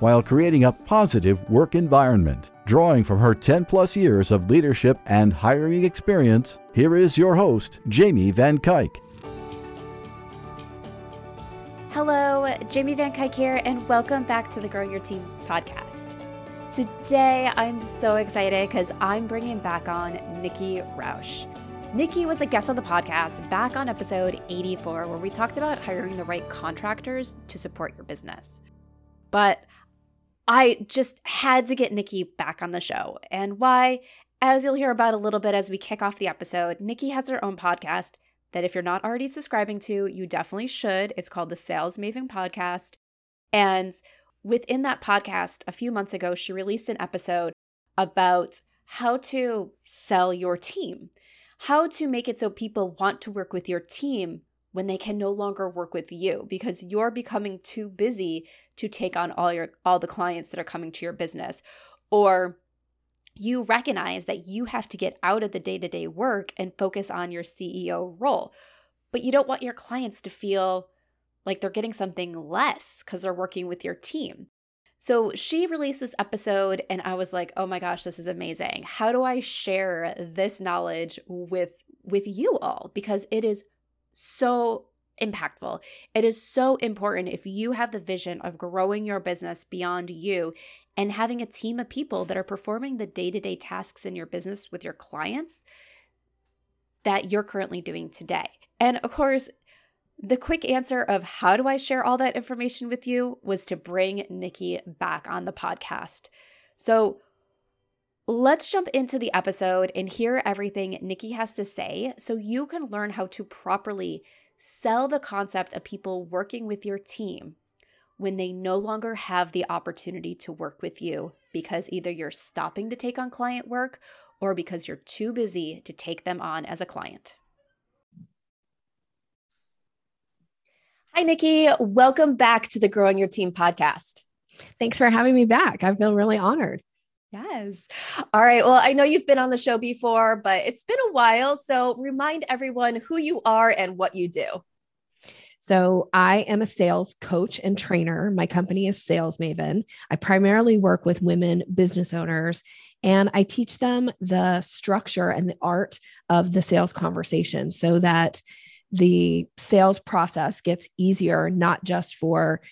while creating a positive work environment. Drawing from her 10 plus years of leadership and hiring experience, here is your host, Jamie Van Cuyk. Hello, Jamie Van Cuyk here, and welcome back to the Growing Your Team podcast. Today, I'm so excited because I'm bringing back on Nikki Rausch. Nikki was a guest on the podcast back on episode 84, where we talked about hiring the right contractors to support your business. But I just had to get Nikki back on the show. And why? As you'll hear about a little bit as we kick off the episode, Nikki has her own podcast that if you're not already subscribing to, you definitely should. It's called the Sales Maven Podcast. And within that podcast, a few months ago, she released an episode about how to sell your team, how to make it so people want to work with your team when they can no longer work with you because you're becoming too busy to take on all your all the clients that are coming to your business. Or you recognize that you have to get out of the day-to-day work and focus on your CEO role but you don't want your clients to feel like they're getting something less cuz they're working with your team. So she released this episode and I was like, "Oh my gosh, this is amazing. How do I share this knowledge with with you all? Because it is so impactful. It is so important if you have the vision of growing your business beyond you and having a team of people that are performing the day to day tasks in your business with your clients that you're currently doing today. And of course, the quick answer of how do I share all that information with you was to bring Nikki back on the podcast. So, Let's jump into the episode and hear everything Nikki has to say so you can learn how to properly sell the concept of people working with your team when they no longer have the opportunity to work with you because either you're stopping to take on client work or because you're too busy to take them on as a client. Hi, Nikki. Welcome back to the Growing Your Team podcast. Thanks for having me back. I feel really honored. Yes. All right. Well, I know you've been on the show before, but it's been a while. So remind everyone who you are and what you do. So, I am a sales coach and trainer. My company is Sales Maven. I primarily work with women business owners and I teach them the structure and the art of the sales conversation so that the sales process gets easier, not just for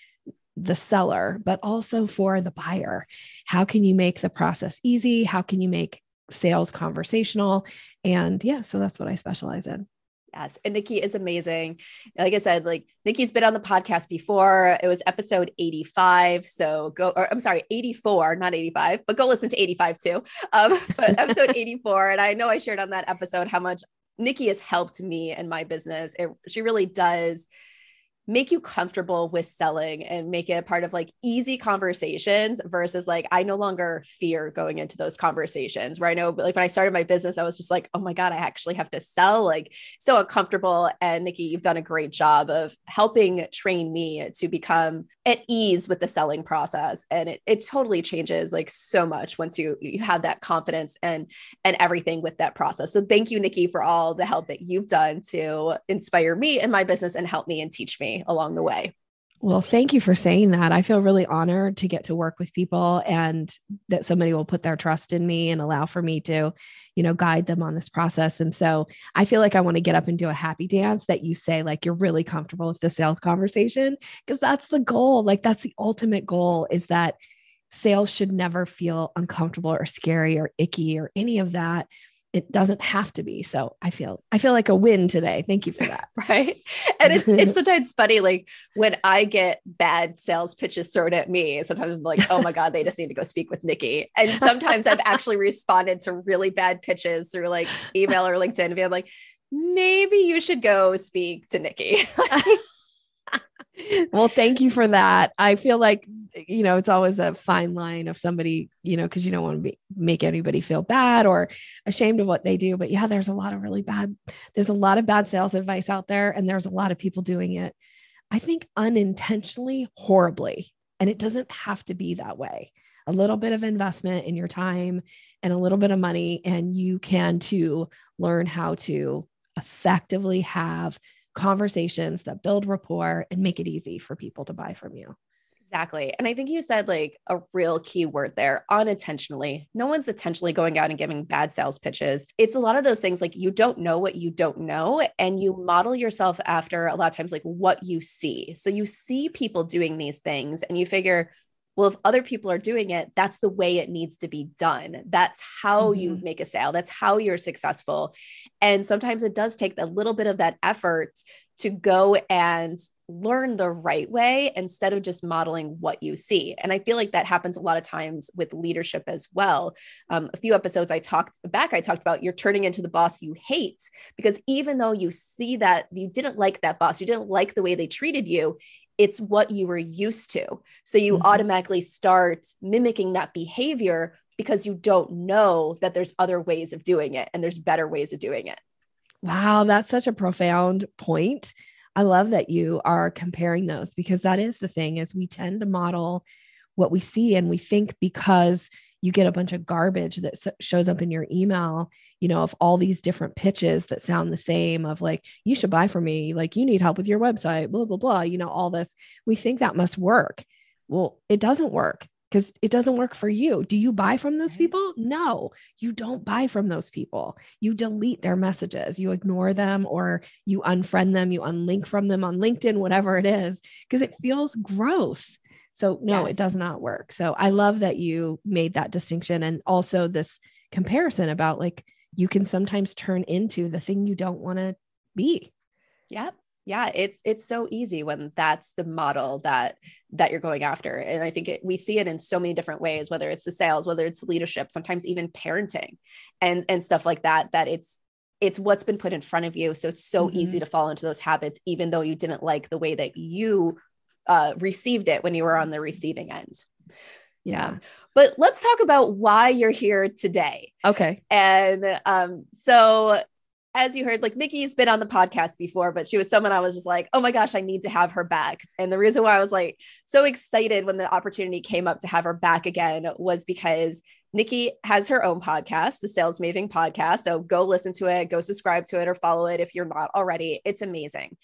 the seller, but also for the buyer. How can you make the process easy? How can you make sales conversational? And yeah, so that's what I specialize in. Yes. And Nikki is amazing. Like I said, like Nikki's been on the podcast before. It was episode 85. So go, or I'm sorry, 84, not 85, but go listen to 85 too. Um, but episode 84. And I know I shared on that episode how much Nikki has helped me in my business. It, she really does make you comfortable with selling and make it part of like easy conversations versus like I no longer fear going into those conversations where I know like when I started my business, I was just like, oh my God, I actually have to sell, like so uncomfortable. And Nikki, you've done a great job of helping train me to become at ease with the selling process. And it, it totally changes like so much once you you have that confidence and and everything with that process. So thank you, Nikki, for all the help that you've done to inspire me in my business and help me and teach me along the way. Well, thank you for saying that. I feel really honored to get to work with people and that somebody will put their trust in me and allow for me to, you know, guide them on this process. And so I feel like I want to get up and do a happy dance that you say, like, you're really comfortable with the sales conversation, because that's the goal. Like, that's the ultimate goal is that sales should never feel uncomfortable or scary or icky or any of that it doesn't have to be. So I feel I feel like a win today. Thank you for that. right. And it's it's sometimes funny, like when I get bad sales pitches thrown at me, sometimes I'm like, oh my God, they just need to go speak with Nikki. And sometimes I've actually responded to really bad pitches through like email or LinkedIn and I'm like, maybe you should go speak to Nikki. Well, thank you for that. I feel like you know, it's always a fine line of somebody, you know, because you don't want to make anybody feel bad or ashamed of what they do. But yeah, there's a lot of really bad, there's a lot of bad sales advice out there, and there's a lot of people doing it, I think unintentionally, horribly. And it doesn't have to be that way. A little bit of investment in your time and a little bit of money, and you can too learn how to effectively have conversations that build rapport and make it easy for people to buy from you. Exactly. And I think you said like a real key word there unintentionally. No one's intentionally going out and giving bad sales pitches. It's a lot of those things like you don't know what you don't know. And you model yourself after a lot of times like what you see. So you see people doing these things and you figure, well, if other people are doing it, that's the way it needs to be done. That's how mm-hmm. you make a sale. That's how you're successful. And sometimes it does take a little bit of that effort to go and learn the right way instead of just modeling what you see. And I feel like that happens a lot of times with leadership as well. Um, a few episodes I talked back, I talked about you're turning into the boss you hate because even though you see that you didn't like that boss, you didn't like the way they treated you, it's what you were used to. So you mm-hmm. automatically start mimicking that behavior because you don't know that there's other ways of doing it and there's better ways of doing it. Wow, that's such a profound point. I love that you are comparing those because that is the thing is we tend to model what we see and we think because you get a bunch of garbage that shows up in your email, you know, of all these different pitches that sound the same of like, you should buy from me, like, you need help with your website, blah, blah, blah, you know, all this. We think that must work. Well, it doesn't work because it doesn't work for you. Do you buy from those people? No, you don't buy from those people. You delete their messages, you ignore them, or you unfriend them, you unlink from them on LinkedIn, whatever it is, because it feels gross. So, no, yes. it does not work. So, I love that you made that distinction and also this comparison about like you can sometimes turn into the thing you don't want to be. Yep yeah it's it's so easy when that's the model that that you're going after and i think it, we see it in so many different ways whether it's the sales whether it's leadership sometimes even parenting and and stuff like that that it's it's what's been put in front of you so it's so mm-hmm. easy to fall into those habits even though you didn't like the way that you uh, received it when you were on the receiving end yeah um, but let's talk about why you're here today okay and um so as you heard, like Nikki's been on the podcast before, but she was someone I was just like, oh my gosh, I need to have her back. And the reason why I was like so excited when the opportunity came up to have her back again was because Nikki has her own podcast, the Sales Maven podcast. So go listen to it, go subscribe to it, or follow it if you're not already. It's amazing.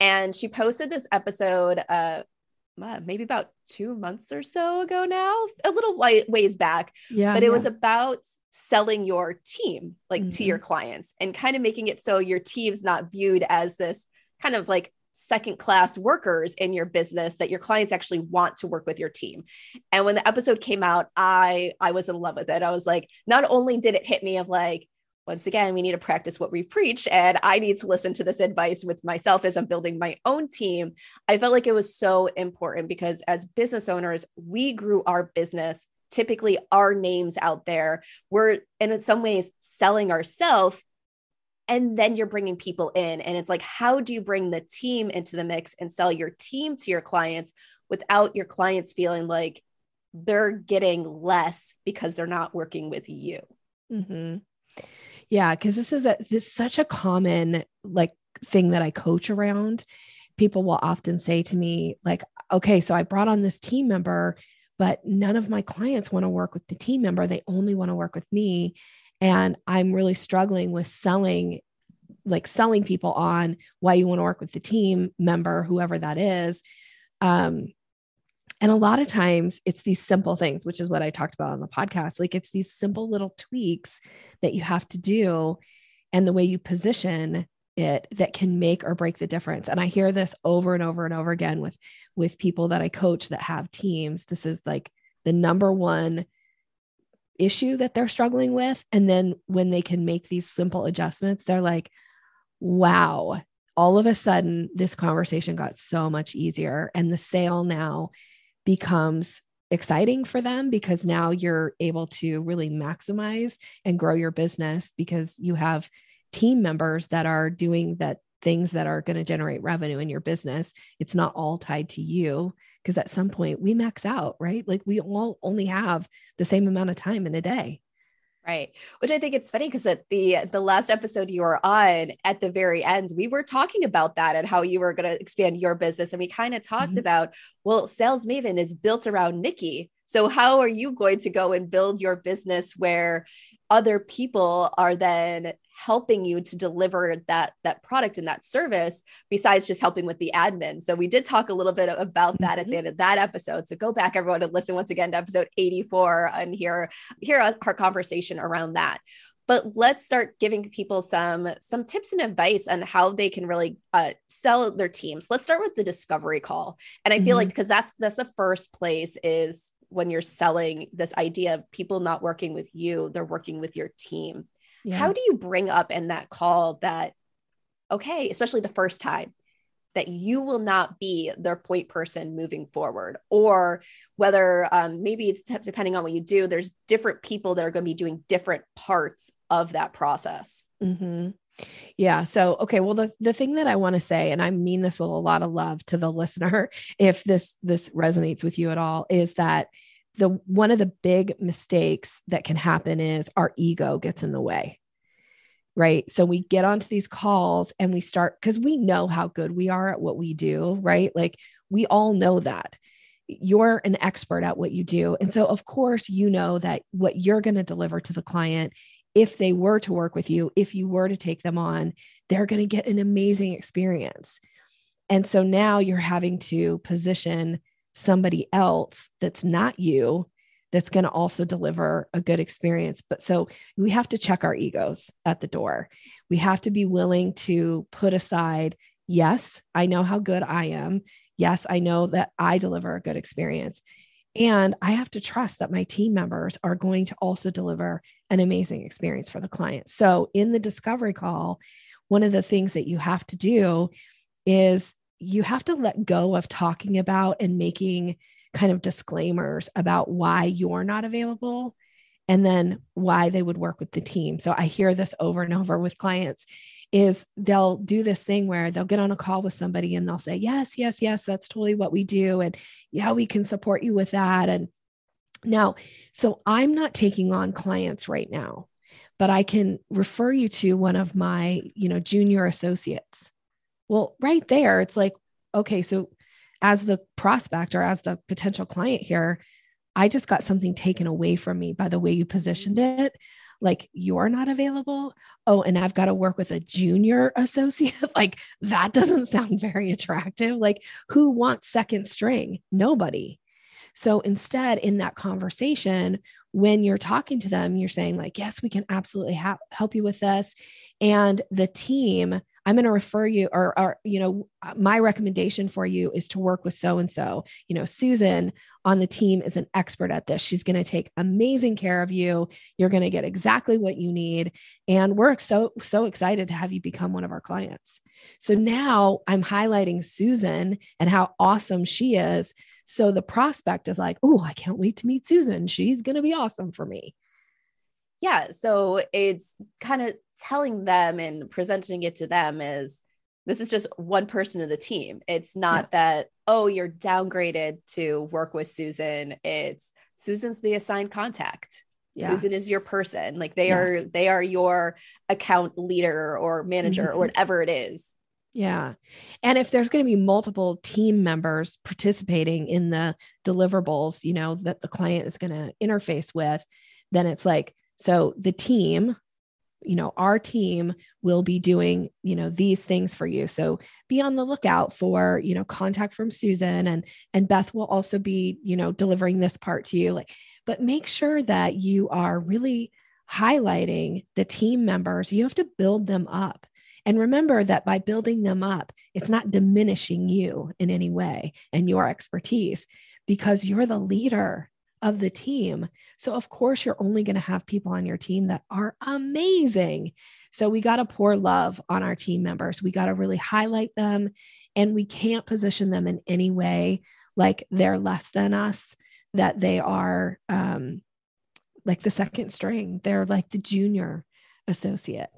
And she posted this episode, uh, maybe about two months or so ago now, a little ways back. Yeah. But it yeah. was about selling your team like mm-hmm. to your mm-hmm. clients and kind of making it so your team's not viewed as this kind of like second class workers in your business that your clients actually want to work with your team. And when the episode came out, I I was in love with it. I was like, not only did it hit me of like once again, we need to practice what we preach. And I need to listen to this advice with myself as I'm building my own team. I felt like it was so important because as business owners, we grew our business typically our names out there. We're, and in some ways, selling ourselves. And then you're bringing people in. And it's like, how do you bring the team into the mix and sell your team to your clients without your clients feeling like they're getting less because they're not working with you? Mm-hmm. Yeah, because this is a this is such a common like thing that I coach around. People will often say to me, like, okay, so I brought on this team member but none of my clients want to work with the team member. They only want to work with me. And I'm really struggling with selling, like selling people on why you want to work with the team member, whoever that is. Um, and a lot of times it's these simple things, which is what I talked about on the podcast. Like it's these simple little tweaks that you have to do and the way you position it that can make or break the difference and i hear this over and over and over again with with people that i coach that have teams this is like the number one issue that they're struggling with and then when they can make these simple adjustments they're like wow all of a sudden this conversation got so much easier and the sale now becomes exciting for them because now you're able to really maximize and grow your business because you have team members that are doing that things that are going to generate revenue in your business. It's not all tied to you because at some point we max out, right? Like we all only have the same amount of time in a day. Right. Which I think it's funny because at the the last episode you were on at the very end, we were talking about that and how you were going to expand your business. And we kind of talked mm-hmm. about, well, Sales Maven is built around Nikki. So how are you going to go and build your business where other people are then helping you to deliver that that product and that service besides just helping with the admin so we did talk a little bit about that mm-hmm. at the mm-hmm. end of that episode so go back everyone and listen once again to episode 84 and hear hear our conversation around that but let's start giving people some some tips and advice on how they can really uh, sell their teams let's start with the discovery call and i feel mm-hmm. like because that's that's the first place is when you're selling this idea of people not working with you, they're working with your team. Yeah. How do you bring up in that call that, okay, especially the first time, that you will not be their point person moving forward? Or whether um, maybe it's depending on what you do, there's different people that are going to be doing different parts of that process. Mm-hmm. Yeah. So, okay. Well, the, the thing that I want to say, and I mean this with a lot of love to the listener, if this, this resonates with you at all, is that the, one of the big mistakes that can happen is our ego gets in the way. Right. So we get onto these calls and we start because we know how good we are at what we do. Right. Like we all know that you're an expert at what you do. And so, of course, you know that what you're going to deliver to the client if they were to work with you, if you were to take them on, they're going to get an amazing experience. And so now you're having to position somebody else that's not you that's going to also deliver a good experience. But so we have to check our egos at the door. We have to be willing to put aside, yes, I know how good I am. Yes, I know that I deliver a good experience. And I have to trust that my team members are going to also deliver an amazing experience for the client. So, in the discovery call, one of the things that you have to do is you have to let go of talking about and making kind of disclaimers about why you're not available and then why they would work with the team. So I hear this over and over with clients is they'll do this thing where they'll get on a call with somebody and they'll say, Yes, yes, yes, that's totally what we do. And yeah, we can support you with that. And now, so I'm not taking on clients right now, but I can refer you to one of my, you know, junior associates. Well, right there, it's like, okay, so as the prospect or as the potential client here, I just got something taken away from me by the way you positioned it like you're not available. Oh, and I've got to work with a junior associate. like that doesn't sound very attractive. Like who wants second string? Nobody. So instead, in that conversation, when you're talking to them, you're saying, like, yes, we can absolutely ha- help you with this. And the team I'm going to refer you or, or, you know, my recommendation for you is to work with so and so. You know, Susan on the team is an expert at this. She's going to take amazing care of you. You're going to get exactly what you need. And we're so, so excited to have you become one of our clients. So now I'm highlighting Susan and how awesome she is. So the prospect is like, oh, I can't wait to meet Susan. She's going to be awesome for me. Yeah. So it's kind of telling them and presenting it to them is this is just one person of the team. It's not yeah. that, oh, you're downgraded to work with Susan. It's Susan's the assigned contact. Yeah. Susan is your person. Like they yes. are, they are your account leader or manager mm-hmm. or whatever it is. Yeah. And if there's going to be multiple team members participating in the deliverables, you know, that the client is going to interface with, then it's like, so the team, you know our team will be doing you know these things for you. So be on the lookout for you know contact from susan and and beth will also be you know delivering this part to you. Like but make sure that you are really highlighting the team members. You have to build them up and remember that by building them up it's not diminishing you in any way and your expertise because you're the leader of the team. So, of course, you're only going to have people on your team that are amazing. So, we got to pour love on our team members. We got to really highlight them, and we can't position them in any way like they're less than us, that they are um, like the second string, they're like the junior associate.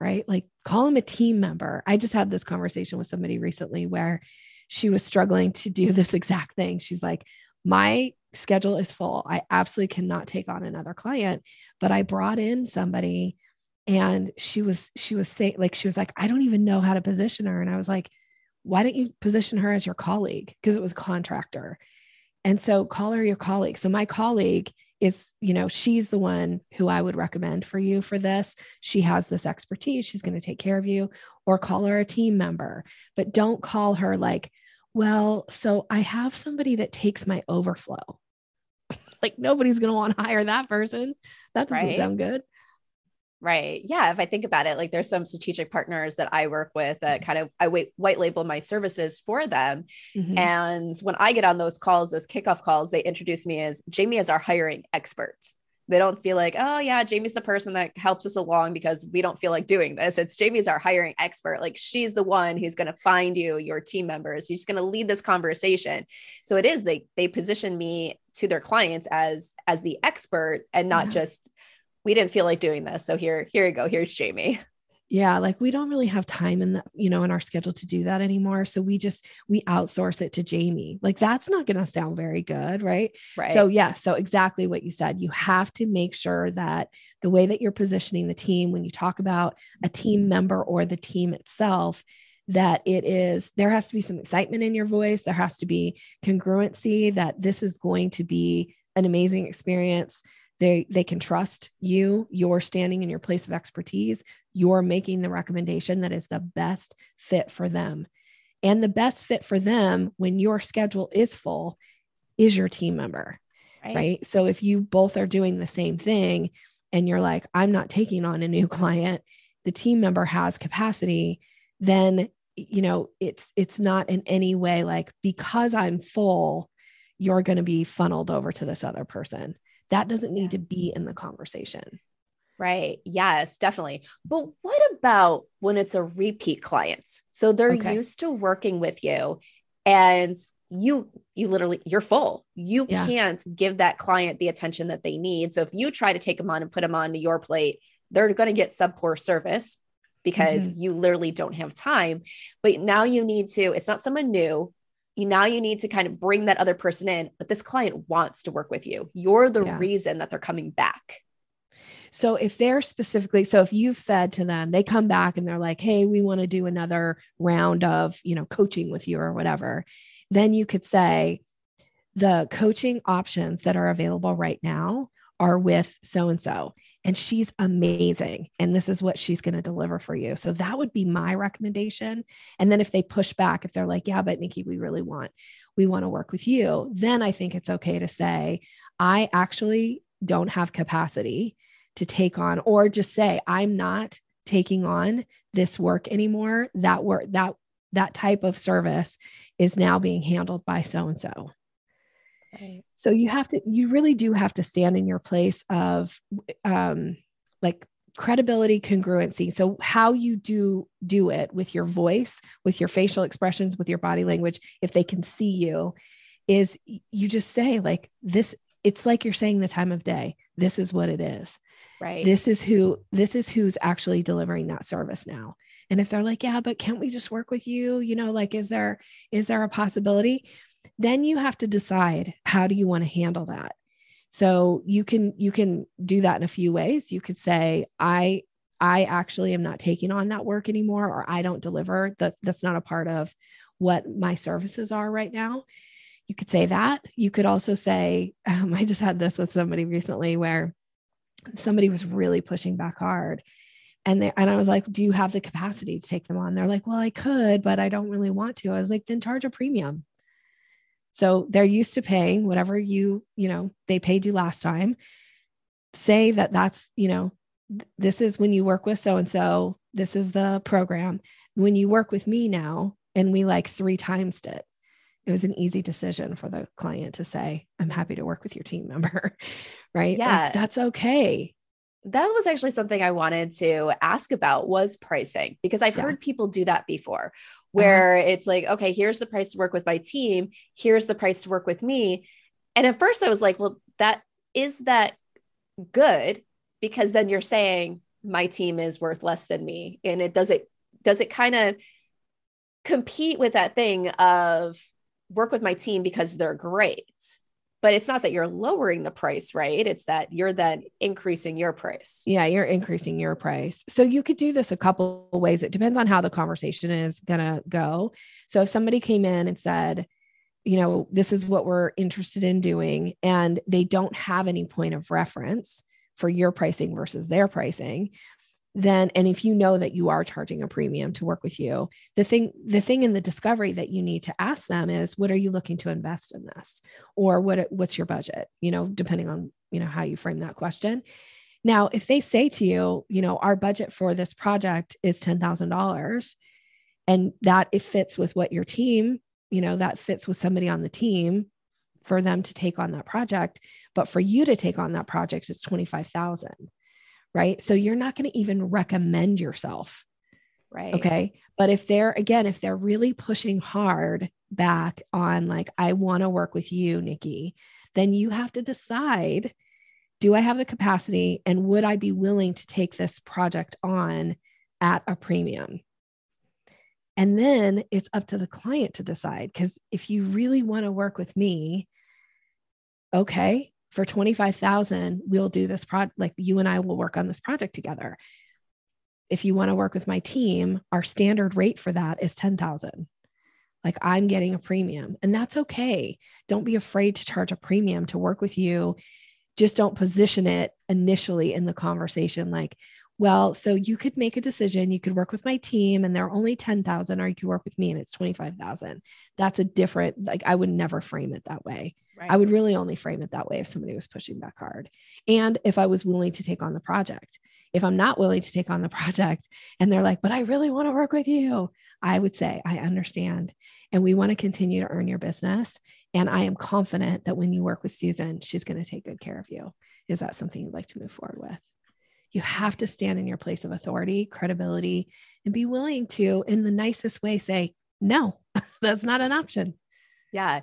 right? Like call him a team member. I just had this conversation with somebody recently where she was struggling to do this exact thing. She's like, my schedule is full. I absolutely cannot take on another client, but I brought in somebody and she was she was saying like she was like I don't even know how to position her and I was like why don't you position her as your colleague because it was contractor and so call her your colleague so my colleague is you know she's the one who I would recommend for you for this. She has this expertise. She's going to take care of you. Or call her a team member. But don't call her like well so I have somebody that takes my overflow. Like nobody's going to want to hire that person. That doesn't right. sound good Right. Yeah. If I think about it, like there's some strategic partners that I work with that kind of I wait, white label my services for them. Mm-hmm. And when I get on those calls, those kickoff calls, they introduce me as Jamie is our hiring expert. They don't feel like, oh yeah, Jamie's the person that helps us along because we don't feel like doing this. It's Jamie's our hiring expert. Like she's the one who's going to find you your team members. She's going to lead this conversation. So it is they they position me to their clients as as the expert and not yeah. just we didn't feel like doing this. So here, here you go. Here's Jamie. Yeah, like we don't really have time in the, you know, in our schedule to do that anymore. So we just we outsource it to Jamie. Like that's not going to sound very good, right? Right. So yeah, so exactly what you said. You have to make sure that the way that you're positioning the team when you talk about a team member or the team itself, that it is there has to be some excitement in your voice. There has to be congruency that this is going to be an amazing experience they they can trust you you're standing in your place of expertise you're making the recommendation that is the best fit for them. And the best fit for them when your schedule is full is your team member right, right? so if you both are doing the same thing and you're like i'm not taking on a new client the team member has capacity then you know it's it's not in any way like because i'm full you're going to be funneled over to this other person that doesn't need to be in the conversation. Right. Yes, definitely. But what about when it's a repeat client? So they're okay. used to working with you and you you literally you're full. You yeah. can't give that client the attention that they need. So if you try to take them on and put them onto your plate, they're going to get sub poor service because mm-hmm. you literally don't have time. But now you need to, it's not someone new you now you need to kind of bring that other person in but this client wants to work with you. You're the yeah. reason that they're coming back. So if they're specifically so if you've said to them they come back and they're like hey we want to do another round of you know coaching with you or whatever then you could say the coaching options that are available right now are with so and so and she's amazing and this is what she's going to deliver for you. So that would be my recommendation. And then if they push back if they're like yeah but nikki we really want we want to work with you then i think it's okay to say i actually don't have capacity to take on or just say i'm not taking on this work anymore. That work that that type of service is now being handled by so and so so you have to, you really do have to stand in your place of um, like credibility, congruency. So how you do do it with your voice, with your facial expressions, with your body language, if they can see you, is you just say like this. It's like you're saying the time of day. This is what it is. Right. This is who. This is who's actually delivering that service now. And if they're like, yeah, but can't we just work with you? You know, like, is there is there a possibility? Then you have to decide how do you want to handle that so you can you can do that in a few ways you could say i i actually am not taking on that work anymore or i don't deliver that that's not a part of what my services are right now you could say that you could also say um, i just had this with somebody recently where somebody was really pushing back hard and they, and I was like, "Do you have the capacity to take them on?" They're like, "Well, I could, but I don't really want to." I was like, "Then charge a premium." So they're used to paying whatever you, you know, they paid you last time. Say that that's, you know, this is when you work with so and so, this is the program. When you work with me now, and we like three times it, it was an easy decision for the client to say, I'm happy to work with your team member. right. Yeah. Like, that's okay that was actually something I wanted to ask about was pricing because I've yeah. heard people do that before. Where uh-huh. it's like, okay, here's the price to work with my team, here's the price to work with me. And at first I was like, well, that is that good because then you're saying my team is worth less than me and it does it does it kind of compete with that thing of work with my team because they're great but it's not that you're lowering the price right? It's that you're then increasing your price. Yeah you're increasing your price. So you could do this a couple ways. It depends on how the conversation is going to go. So if somebody came in and said you know this is what we're interested in doing and they don't have any point of reference for your pricing versus their pricing then and if you know that you are charging a premium to work with you the thing the thing in the discovery that you need to ask them is what are you looking to invest in this? Or what what's your budget? You know depending on you know how you frame that question. Now if they say to you you know our budget for this project is $10,000 and that it fits with what your team you know that fits with somebody on the team for them to take on that project but for you to take on that project it's 25,000 right? So you're not going to even recommend yourself. Right. Okay. But if they're, again, if they're really pushing hard back on, like, I want to work with you, Nikki, then you have to decide do I have the capacity and would I be willing to take this project on at a premium? And then it's up to the client to decide. Because if you really want to work with me, okay, for 25,000, we'll do this project. Like you and I will work on this project together. If you want to work with my team, our standard rate for that is 10,000. Like I'm getting a premium and that's okay. Don't be afraid to charge a premium to work with you. Just don't position it initially in the conversation like, well, so you could make a decision. You could work with my team and they're only 10,000 or you could work with me and it's 25,000. That's a different, like, I would never frame it that way. Right. I would really only frame it that way if somebody was pushing back hard and if I was willing to take on the project. If I'm not willing to take on the project and they're like, but I really want to work with you, I would say, I understand. And we want to continue to earn your business. And I am confident that when you work with Susan, she's going to take good care of you. Is that something you'd like to move forward with? You have to stand in your place of authority, credibility, and be willing to, in the nicest way, say, no, that's not an option. Yeah.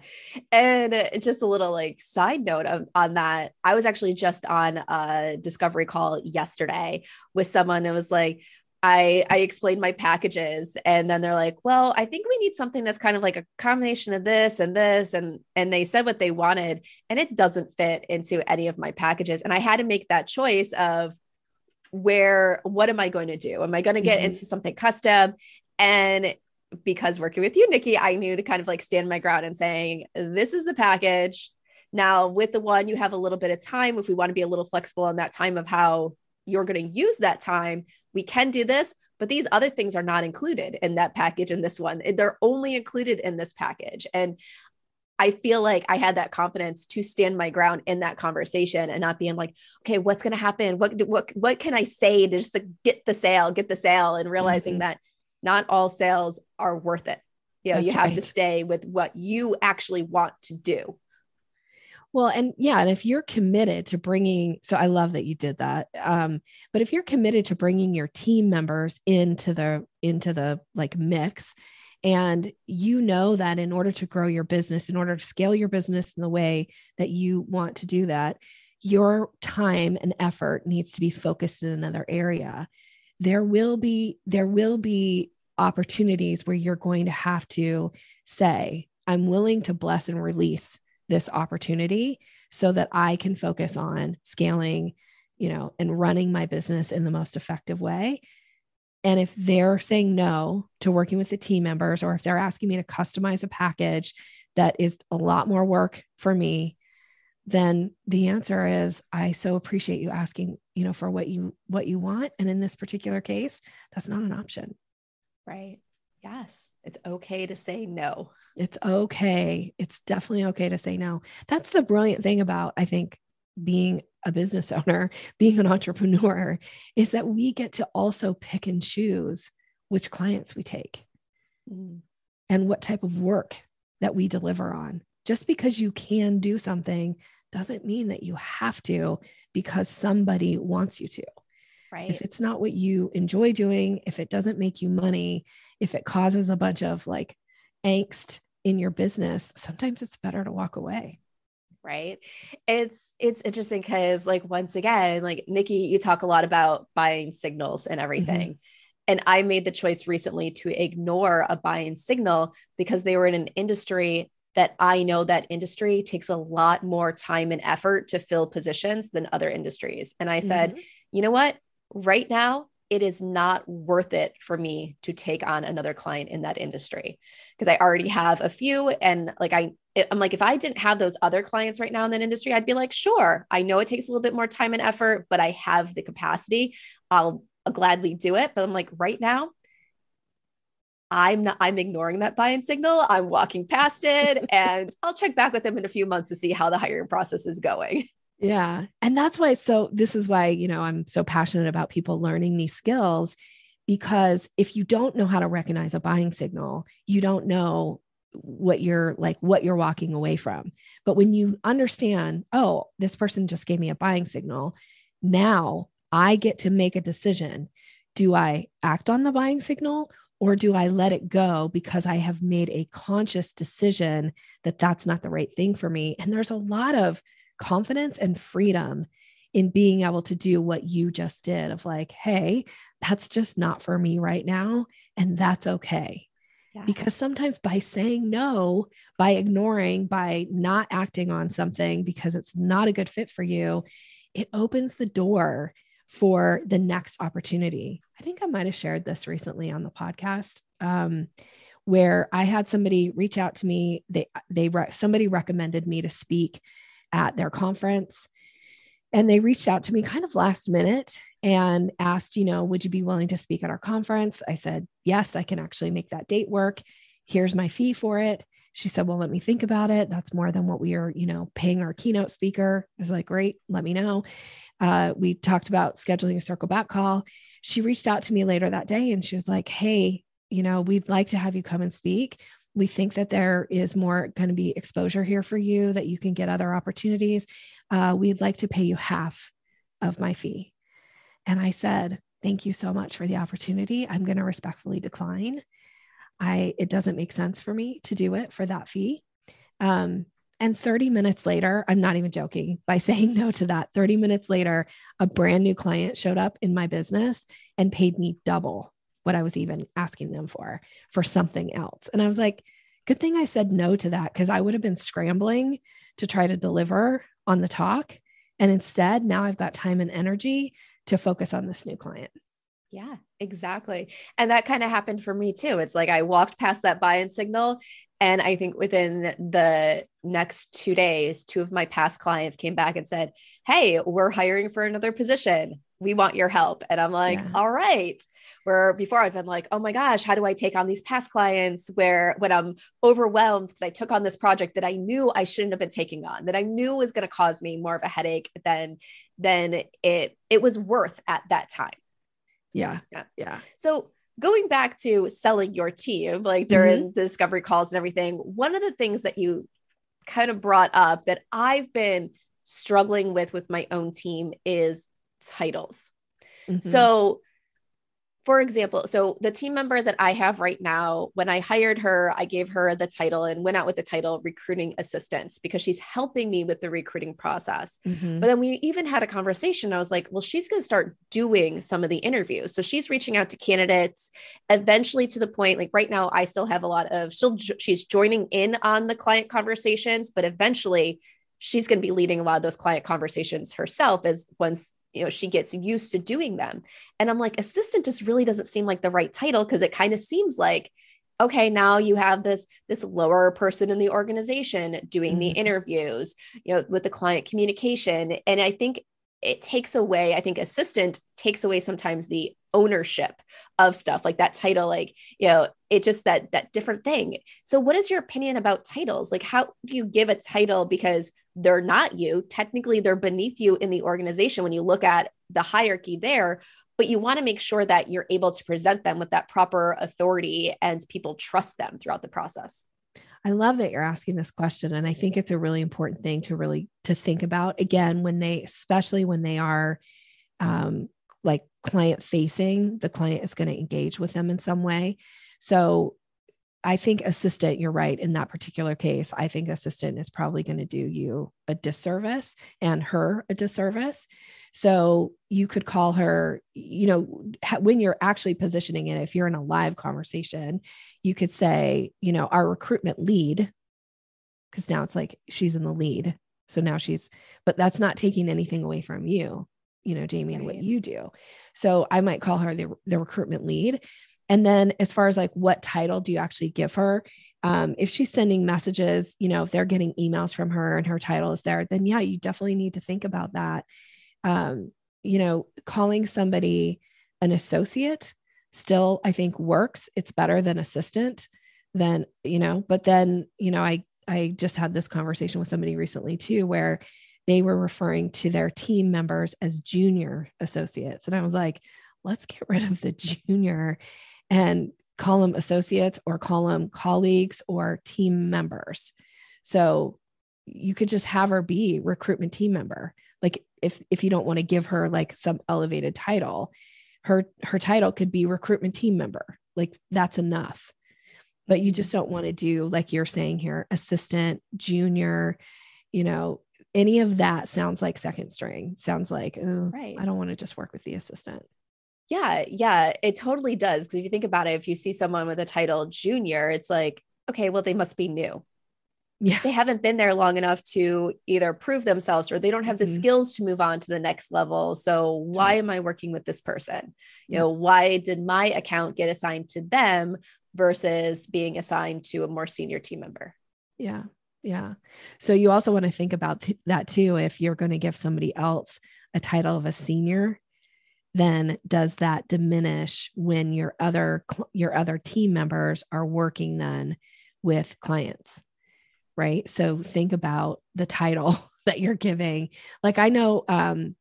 And just a little like side note of, on that, I was actually just on a discovery call yesterday with someone that was like, I I explained my packages and then they're like, "Well, I think we need something that's kind of like a combination of this and this and and they said what they wanted and it doesn't fit into any of my packages." And I had to make that choice of where what am I going to do? Am I going to get mm-hmm. into something custom? And because working with you, Nikki, I knew to kind of like stand my ground and saying, this is the package. Now, with the one, you have a little bit of time. If we want to be a little flexible on that time of how you're going to use that time, we can do this. But these other things are not included in that package in this one. They're only included in this package. And I feel like I had that confidence to stand my ground in that conversation and not being like, okay, what's going to happen? What, what, what can I say to just to get the sale, get the sale and realizing mm-hmm. that not all sales are worth it. You know, That's you have right. to stay with what you actually want to do. Well, and yeah, and if you're committed to bringing, so I love that you did that. Um, but if you're committed to bringing your team members into the into the like mix, and you know that in order to grow your business, in order to scale your business in the way that you want to do that, your time and effort needs to be focused in another area. There will be there will be opportunities where you're going to have to say, I'm willing to bless and release this opportunity so that I can focus on scaling, you know, and running my business in the most effective way and if they're saying no to working with the team members, or if they're asking me to customize a package that is a lot more work for me, then the answer is I so appreciate you asking, you know, for what you what you want. And in this particular case, that's not an option. Right. Yes. It's okay to say no. It's okay. It's definitely okay to say no. That's the brilliant thing about, I think, being a business owner, being an entrepreneur, is that we get to also pick and choose which clients we take mm. and what type of work that we deliver on. Just because you can do something doesn't mean that you have to because somebody wants you to. Right. If it's not what you enjoy doing, if it doesn't make you money, if it causes a bunch of like angst in your business, sometimes it's better to walk away. right it's it's interesting because like once again like nikki you talk a lot about buying signals and everything mm-hmm. and i made the choice recently to ignore a buying signal because they were in an industry that i know that industry takes a lot more time and effort to fill positions than other industries and i said mm-hmm. you know what right now it is not worth it for me to take on another client in that industry. Because I already have a few and like I I'm like if I didn't have those other clients right now in that industry I'd be like sure I know it takes a little bit more time and effort but I have the capacity. I'll, gladly do it. But I'm like right now I'm not I'm ignoring that buy-in signal. I'm walking past it and I'll check back with them in a few months to see how the hiring process is going yeah. And that's why, so this is why, you know, I'm so passionate about people learning these skills because if you don't know how to recognize a buying signal, you don't know what you're like, what you're walking away from. But when you understand, oh, this person just gave me a buying signal, now I get to make a decision. Do I act on the buying signal or do I let it go because I have made a conscious decision that that's not the right thing for me? And there's a lot of confidence and freedom in being able to do what you just did of like, hey, that's just not for me right now. And that's okay. Yeah. Because sometimes by saying no, by ignoring, by not acting on something because it's not a good fit for you, it opens the door for the next opportunity. I think I might have shared this recently on the podcast. Um, where I had somebody reach out to me. They they somebody recommended me to speak at their conference. And they reached out to me kind of last minute and asked, you know, would you be willing to speak at our conference? I said, yes, I can actually make that date work. Here's my fee for it. She said, well, let me think about it. That's more than what we are, you know, paying our keynote speaker. I was like, great, let me know. Uh, we talked about scheduling a circle back call. She reached out to me later that day and she was like, hey, you know, we'd like to have you come and speak we think that there is more going to be exposure here for you, that you can get other opportunities. Uh, we'd like to pay you half of my fee. And I said, Thank you so much for the opportunity. I'm going to respectfully decline. I it doesn't make sense for me to do it for that fee. Um, and 30 minutes later, I'm not even joking by saying no to that. 30 minutes later, a brand new client showed up in my business and paid me double what I was even asking them for, for something else. And I was like, good thing I said no to that because I would have been scrambling to try to deliver on the talk. And instead, now I've got time and energy to focus on this new client. Yeah, exactly. And that kind of happened for me too. It's like I walked past that buy in signal. And I think within the next two days, two of my past clients came back and said, Hey, we're hiring for another position we want your help. And I'm like, yeah. all right. Where before I've been like, oh my gosh, how do I take on these past clients where when I'm overwhelmed because I took on this project that I knew I shouldn't have been taking on, that I knew was going to cause me more of a headache than than it it was worth at that time. Yeah. Yeah. Yeah. So going back to selling your team, like during mm-hmm. the discovery calls and everything, one of the things that you kind of brought up that I've been struggling with with my own team is titles. Mm-hmm. So, for example, so the team member that I have right now, when I hired her, I gave her the title and went out with the title recruiting assistant because she's helping me with the recruiting process. Mm-hmm. But then we even had a conversation. I was like, well, she's going to start doing some of the interviews. So she's reaching out to candidates eventually to the point like right now, I still have a lot of, she'll, she's joining in on the client conversations, but eventually she's going to be leading a lot of those client conversations herself as once you know she gets used to doing them. And i'm like assistant just really doesn't seem like the right title because it kind of seems like okay now you have this this lower person in the organization doing mm-hmm. the interviews you know with the client communication. And i think it takes away i think assistant takes away sometimes the ownership of stuff like that title like you know it just that that different thing. So what is your opinion about titles? Like how do you give a title because they're not you. Technically they're beneath you in the organization when you look at the hierarchy there but you want to make sure that you're able to present them with that proper authority and people trust them throughout the process. I love that you're asking this question and I think it's a really important thing to really to think about. Again when they especially when they are um, like client facing the client is going to engage with them in some way. So I think assistant, you're right. In that particular case, I think assistant is probably going to do you a disservice and her a disservice. So you could call her, you know, when you're actually positioning it, if you're in a live conversation, you could say, you know, our recruitment lead, because now it's like she's in the lead. So now she's, but that's not taking anything away from you, you know, Jamie, and what you do. So I might call her the, the recruitment lead. And then as far as like what title do you actually give her? Um, if she's sending messages, you know, if they're getting emails from her and her title is there, then yeah, you definitely need to think about that. Um, you know, calling somebody an associate still, I think works. It's better than assistant than, you know, but then, you know, I I just had this conversation with somebody recently too, where they were referring to their team members as junior associates. And I was like, let's get rid of the junior and call them associates or call them colleagues or team members. So you could just have her be recruitment team member. Like if if you don't want to give her like some elevated title, her her title could be recruitment team member. Like that's enough. But you just don't want to do like you're saying here, assistant, junior, you know, any of that sounds like second string. Sounds like, oh, right. I don't want to just work with the assistant. Yeah, yeah, it totally does. Because if you think about it, if you see someone with a title junior, it's like, okay, well, they must be new. Yeah. They haven't been there long enough to either prove themselves or they don't have mm-hmm. the skills to move on to the next level. So, why am I working with this person? You know, why did my account get assigned to them versus being assigned to a more senior team member? Yeah. Yeah. So, you also want to think about th- that too. If you're going to give somebody else a title of a senior, then does that diminish when your other your other team members are working then with clients right? So think about the title that you're giving. Like i know um,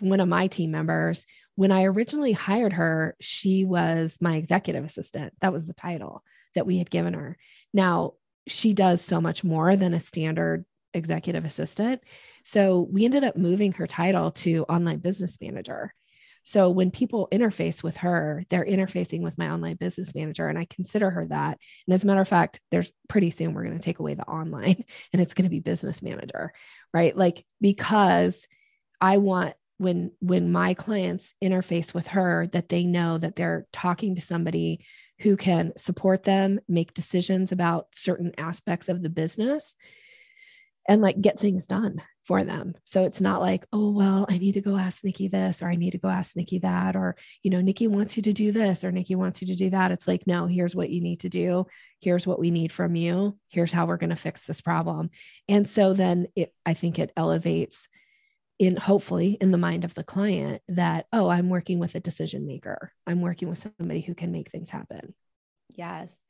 one of my team members when i originally hired her she was my executive assistant. That was the title that we had given her. Now she does so much more than a standard executive assistant. So we ended up moving her title to online business manager so when people interface with her, they're interfacing with my online business manager, and I consider her that. And as a matter of fact, there's pretty soon we're going to take away the online and it's going to be business manager, right? Like because I want when when my clients interface with her that they know that they're talking to somebody who can support them, make decisions about certain aspects of the business and like get things done for them. So it's not like, oh, well, I need to go ask Nikki this, or I need to go ask Nikki that, or, you know, Nikki wants you to do this, or Nikki wants you to do that. It's like, no, here's what you need to do. Here's what we need from you. Here's how we're going to fix this problem. And so then it, I think it elevates in hopefully in the mind of the client that, oh, I'm working with a decision maker. I'm working with somebody who can make things happen. Yes.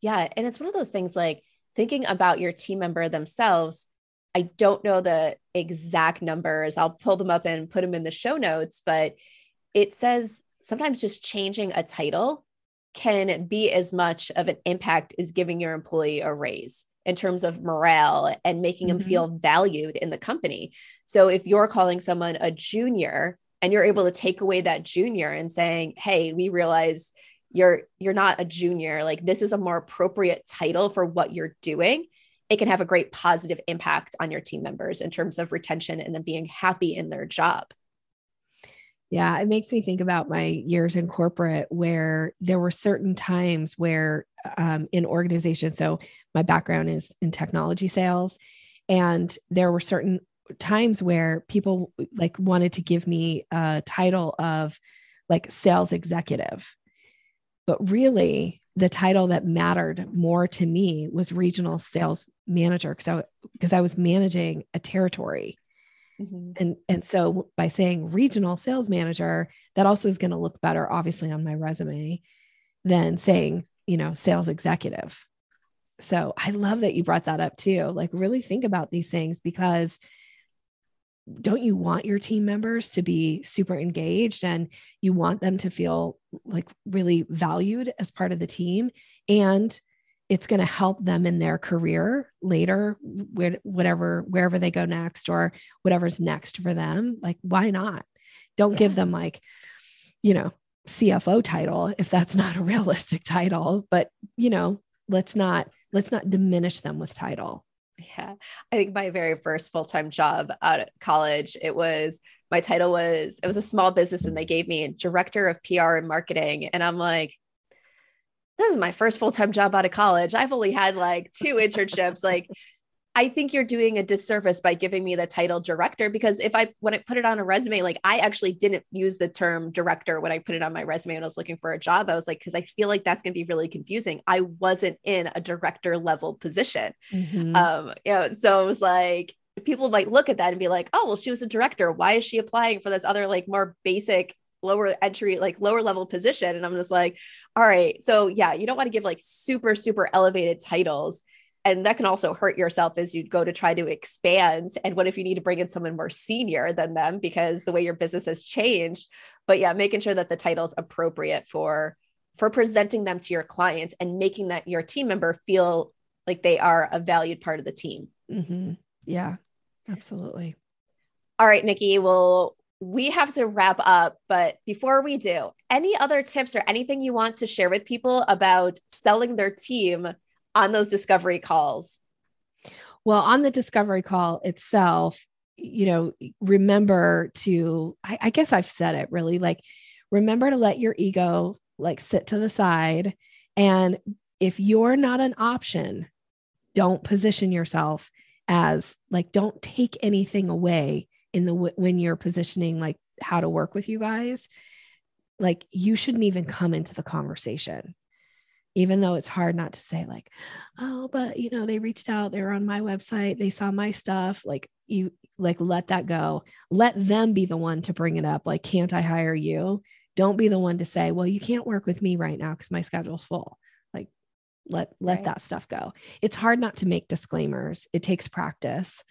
Yeah. And it's one of those things like thinking about your team member themselves I don't know the exact numbers. I'll pull them up and put them in the show notes, but it says sometimes just changing a title can be as much of an impact as giving your employee a raise in terms of morale and making mm-hmm. them feel valued in the company. So if you're calling someone a junior and you're able to take away that junior and saying, "Hey, we realize you're you're not a junior. Like this is a more appropriate title for what you're doing." It can have a great positive impact on your team members in terms of retention and then being happy in their job. Yeah, it makes me think about my years in corporate where there were certain times where um, in organizations, so my background is in technology sales, and there were certain times where people like wanted to give me a title of like sales executive. But really, the title that mattered more to me was regional sales manager because I because I was managing a territory. Mm-hmm. And and so by saying regional sales manager, that also is going to look better obviously on my resume than saying, you know, sales executive. So I love that you brought that up too. Like really think about these things because don't you want your team members to be super engaged and you want them to feel like really valued as part of the team? And it's going to help them in their career later whatever wherever they go next or whatever's next for them. Like why not? Don't give them like you know CFO title if that's not a realistic title but you know let's not let's not diminish them with title yeah. I think my very first full-time job out of college it was my title was it was a small business and they gave me director of pr and marketing. And i'm like this is my first full-time job out of college. I've only had like two internships. Like I think you're doing a disservice by giving me the title director because if I when I put it on a resume, like I actually didn't use the term director when I put it on my resume when I was looking for a job. I was like, because I feel like that's going to be really confusing. I wasn't in a director level position. Mm-hmm. Um, you know, so it was like people might look at that and be like, oh, well, she was a director. Why is she applying for this other like more basic lower entry like lower level position and i'm just like all right so yeah you don't want to give like super super elevated titles and that can also hurt yourself as you go to try to expand. And what if you need to bring in someone more senior than them because the way your business has changed? But yeah making sure that the title is appropriate for for presenting them to your clients and making that your team member feel like they are a valued part of the team. Mm-hmm. yeah absolutely. All right nikki well we have to wrap up but before we do any other tips or anything you want to share with people about selling their team on those discovery calls? Well, on the discovery call itself, you know, remember to, I, I guess I've said it really like, remember to let your ego like sit to the side. And if you're not an option, don't position yourself as like, don't take anything away in the when you're positioning like how to work with you guys. Like, you shouldn't even come into the conversation even though it's hard not to say like oh but you know they reached out they were on my website they saw my stuff like you like let that go. Let them be the one to bring it up like can't i hire you? Don't be the one to say well you can't work with me right now because my schedule's full. Like let let right. that stuff go. It's hard not to make disclaimers. It takes practice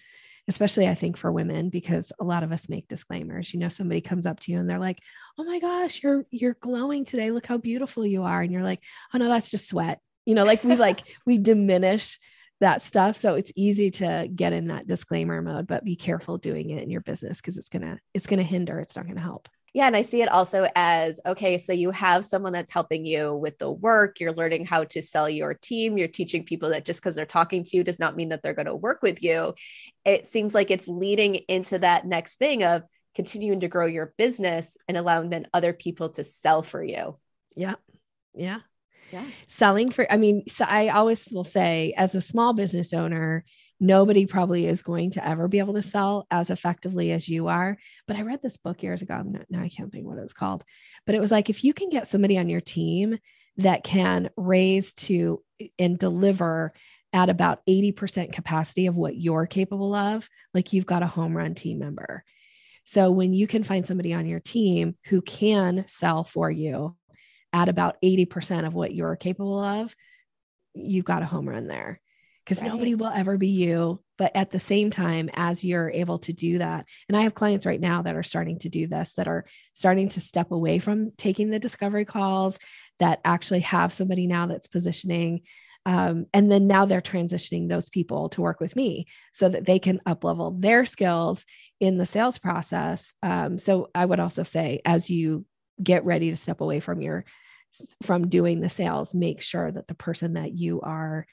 especially I think for women because a lot of us make disclaimers. You know, somebody comes up to you and they're like, "Oh my gosh, you're you're glowing today. Look how beautiful you are." And you're like, "Oh no, that's just sweat." You know, like we like we diminish that stuff. So it's easy to get in that disclaimer mode, but be careful doing it in your business because it's going to it's going to hinder, it's not going to help. Yeah. And I see it also as okay, so you have someone that's helping you with the work, you're learning how to sell your team, you're teaching people that just because they're talking to you does not mean that they're going to work with you. It seems like it's leading into that next thing of continuing to grow your business and allowing then other people to sell for you. Yeah. Yeah. Yeah. Selling for, I mean, so I always will say, as a small business owner, nobody probably is going to ever be able to sell as effectively as you are. But I read this book years ago. Now I can't think what it was called, but it was like if you can get somebody on your team that can raise to and deliver at about 80% capacity of what you're capable of, like you've got a home run team member. So when you can find somebody on your team who can sell for you at about 80% of what you're capable of, you've got a home run there because right. nobody will ever be you. But at the same time, as you're able to do that, and I have clients right now that are starting to do this, that are starting to step away from taking the discovery calls, that actually have somebody now that's positioning. Um, and then now they're transitioning those people to work with me so that they can up level their skills in the sales process. Um, so I would also say, as you get ready to step away from your from doing the sales, make sure that the person that you are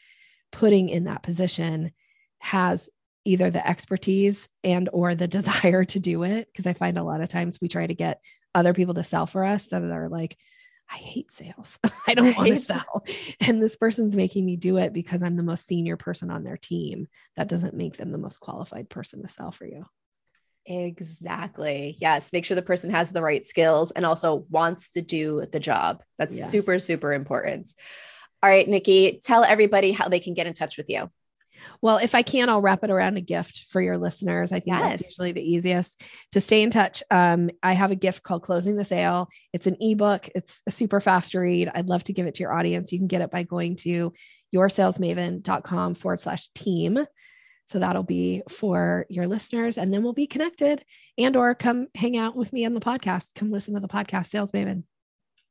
putting in that position has either the expertise and or the desire to do it because i find a lot of times we try to get other people to sell for us that are like i hate sales i don't want to sell and this person's making me do it because i'm the most senior person on their team that doesn't make them the most qualified person to sell for you Exactly. Yes. Make sure the person has the right skills and also wants to do the job. That's yes. super, super important. All right, Nikki, tell everybody how they can get in touch with you. Well, if I can, I'll wrap it around a gift for your listeners. I think yes. that's usually the easiest to stay in touch. Um, I have a gift called Closing the Sale. It's an ebook, it's a super fast read. I'd love to give it to your audience. You can get it by going to yoursalesmaven.com forward slash team. So that'll be for your listeners, and then we'll be connected and or come hang out with me on the podcast. Come listen to the podcast, Sales Maven.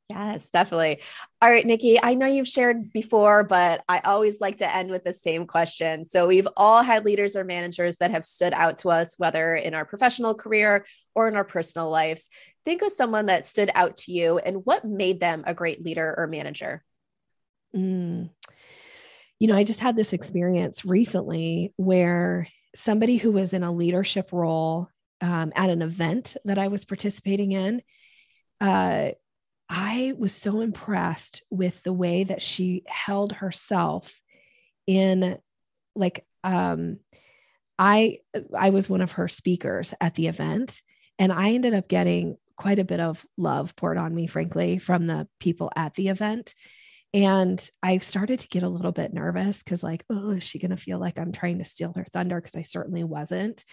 Yes, definitely. All right, Nikki, I know you've shared before, but I always like to end with the same question. So, we've all had leaders or managers that have stood out to us, whether in our professional career or in our personal lives. Think of someone that stood out to you and what made them a great leader or manager. Mm. you know, I just had this experience recently where somebody who was in a leadership role um, at an event that I was participating in, uh, I was so impressed with the way that she held herself in like um I I was one of her speakers at the event and I ended up getting quite a bit of love poured on me frankly from the people at the event. And I started to get a little bit nervous cuz like oh is she going to feel like I'm trying to steal her thunder? Cuz I certainly wasn't.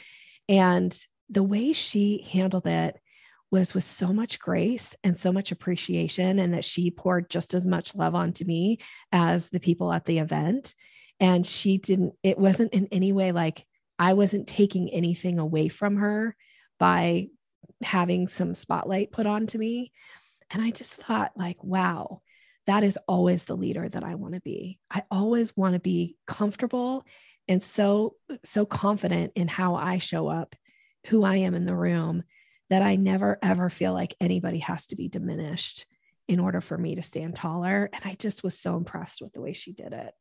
And the way she handled it was with so much grace and so much appreciation and that she poured just as much love onto me as the people at the event. And she didn't it wasn't in any way like i wasn't taking anything away from her by having some spotlight put onto me. And i just thought like wow that is always the leader that i want to be. I always want to be comfortable and so so confident in how i show up who i am in the room that i never ever feel like anybody has to be diminished in order for me to stand taller and i just was so impressed with the way she did it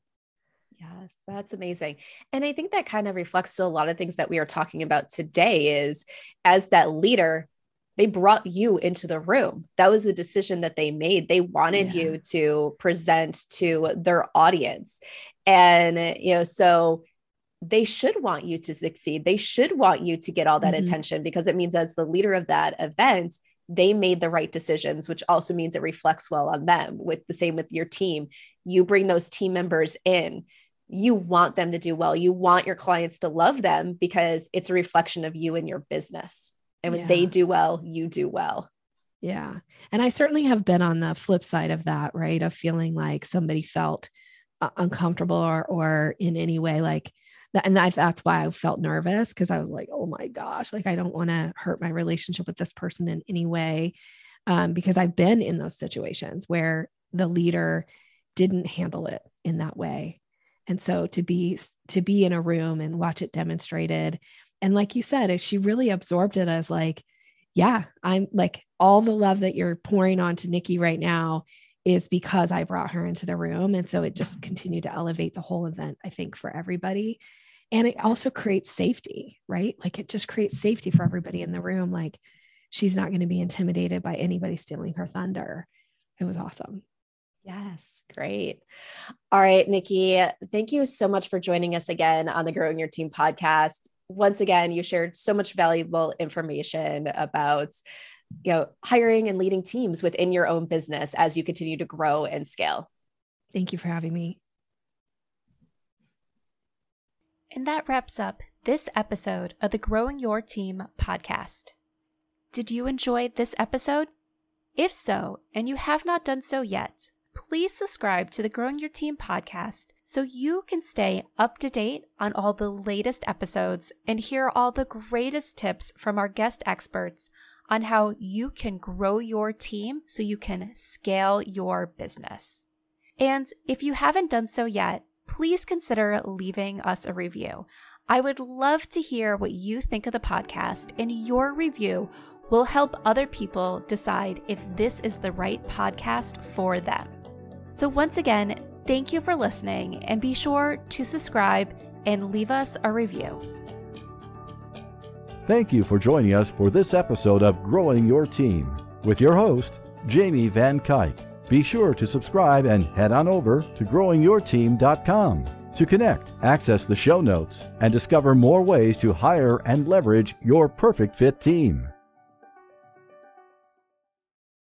Yes, that's amazing. And I think that kind of reflects to a lot of things that we are talking about today is as that leader, they brought you into the room. That was a decision that they made. They wanted yeah. you to present to their audience. And, you know, so they should want you to succeed. They should want you to get all that mm-hmm. attention because it means as the leader of that event, they made the right decisions, which also means it reflects well on them. With the same with your team, you bring those team members in you want them to do well. You want your clients to love them because it's a reflection of you and your business. And when yeah. they do well, you do well. Yeah. And I certainly have been on the flip side of that, right? Of feeling like somebody felt uh, uncomfortable or, or in any way like. And that's why I felt nervous because I was like, oh my gosh, like I don't want to hurt my relationship with this person in any way. Um, because I've been in those situations where the leader didn't handle it in that way and so to be to be in a room and watch it demonstrated and like you said she really absorbed it as like yeah i'm like all the love that you're pouring onto nikki right now is because i brought her into the room and so it just continued to elevate the whole event i think for everybody. And it also creates safety right? Like it just creates safety for everybody in the room. Like she's not going to be intimidated by anybody stealing her thunder. It was awesome. Yes, great. All right, Nikki, thank you so much for joining us again on the Growing Your Team podcast. Once again, you shared so much valuable information about you know hiring and leading teams within your own business as you continue to grow and scale. Thank you for having me. And that wraps up this episode of the Growing Your Team podcast. Did you enjoy this episode? If so, and you have not done so yet, please subscribe to the Growing Your Team podcast so you can stay up to date on all the latest episodes and hear all the greatest tips from our guest experts on how you can grow your team so you can scale your business. And if you haven't done so yet, please consider leaving us a review. I would love to hear what you think of the podcast, and your review will help other people decide if this is the right podcast for them. So, once again, thank you for listening and be sure to subscribe and leave us a review. Thank you for joining us for this episode of Growing Your Team with your host, Jamie Van Cuyk. Be sure to subscribe and head on over to growingyourteam.com to connect, access the show notes, and discover more ways to hire and leverage your perfect fit team.